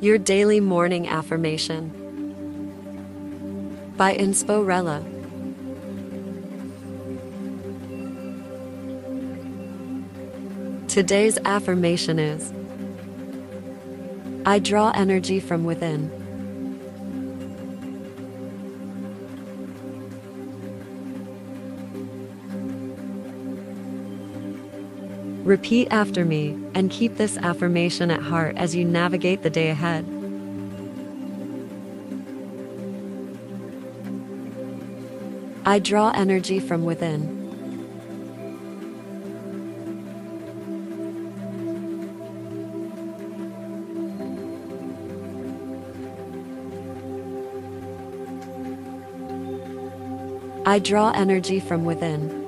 Your Daily Morning Affirmation by Insporella. Today's affirmation is I draw energy from within. Repeat after me and keep this affirmation at heart as you navigate the day ahead. I draw energy from within. I draw energy from within.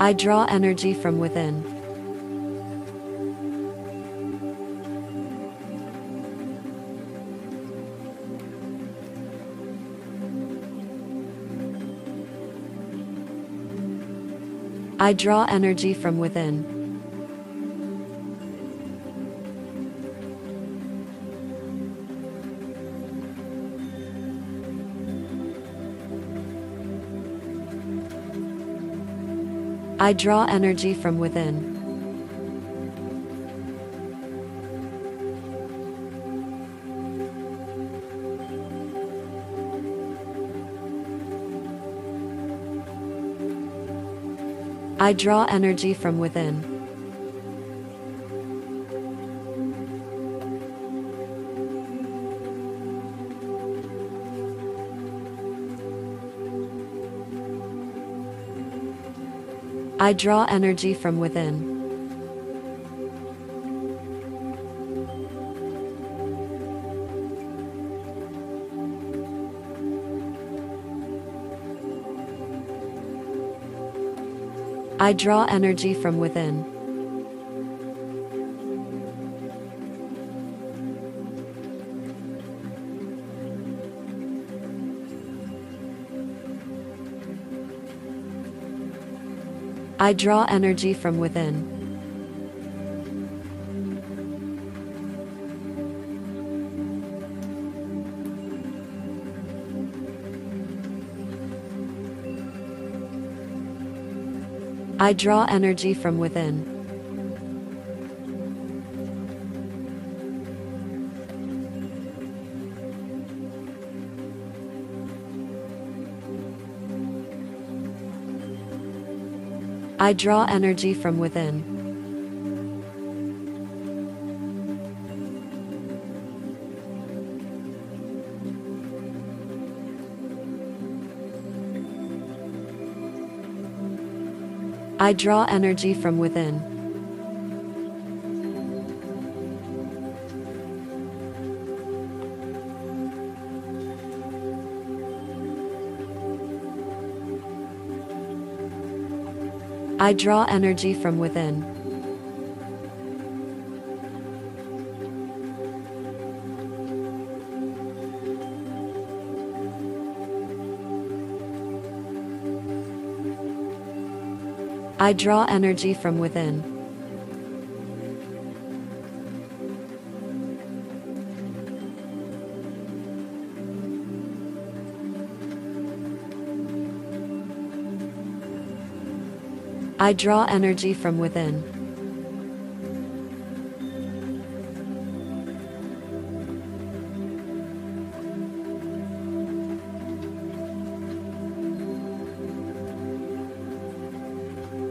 I draw energy from within. I draw energy from within. I draw energy from within. I draw energy from within. I draw energy from within. I draw energy from within. I draw energy from within. I draw energy from within. I draw energy from within. I draw energy from within. I draw energy from within. I draw energy from within. I draw energy from within.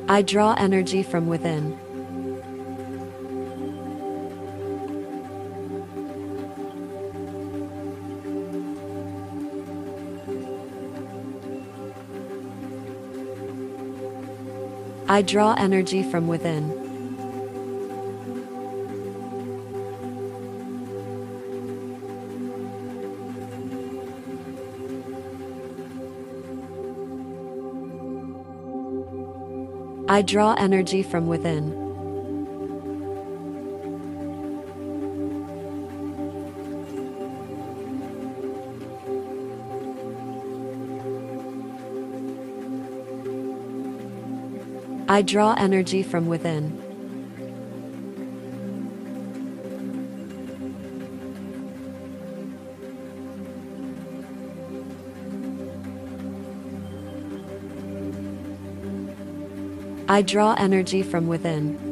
I draw energy from within. I draw energy from within. I draw energy from within. I draw energy from within. I draw energy from within.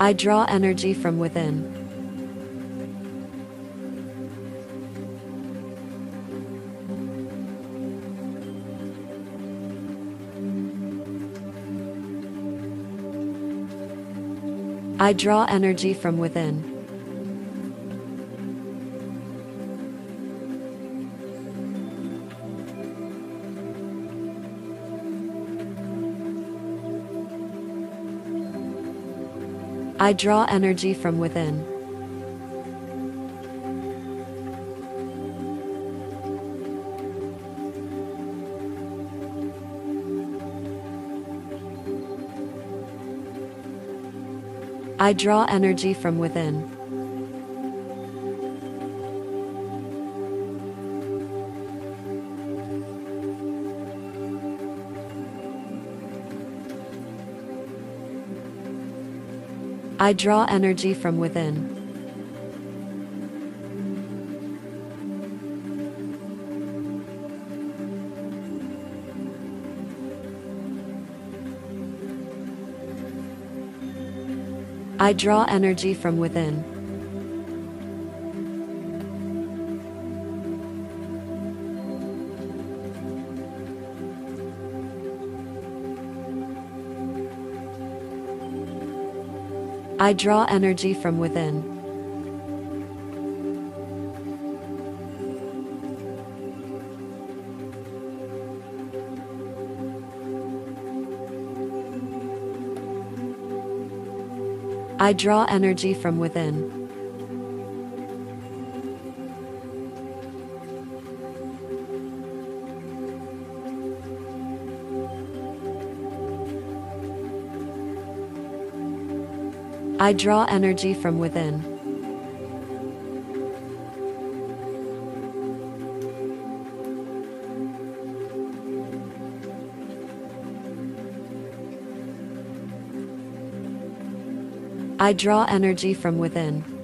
I draw energy from within. I draw energy from within. I draw energy from within. I draw energy from within. I draw energy from within. I draw energy from within. I draw energy from within. I draw energy from within. I draw energy from within. I draw energy from within.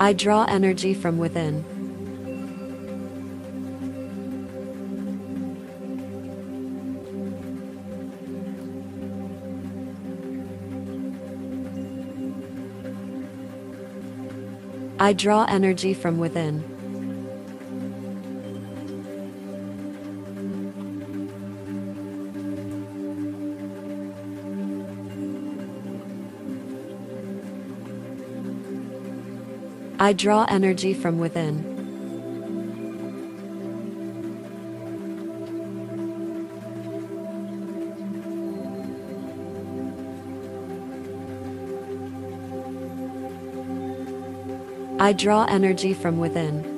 I draw energy from within. I draw energy from within. I draw energy from within. I draw energy from within.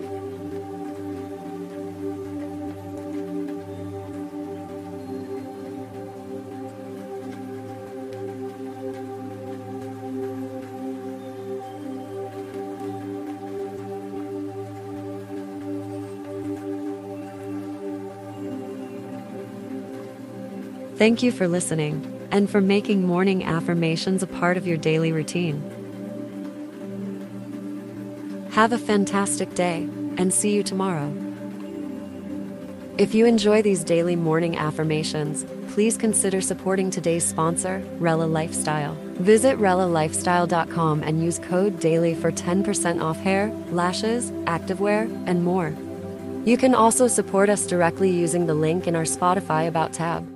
Thank you for listening and for making morning affirmations a part of your daily routine. Have a fantastic day and see you tomorrow. If you enjoy these daily morning affirmations, please consider supporting today's sponsor, Rella Lifestyle. Visit RellaLifestyle.com and use code DAILY for 10% off hair, lashes, activewear, and more. You can also support us directly using the link in our Spotify About tab.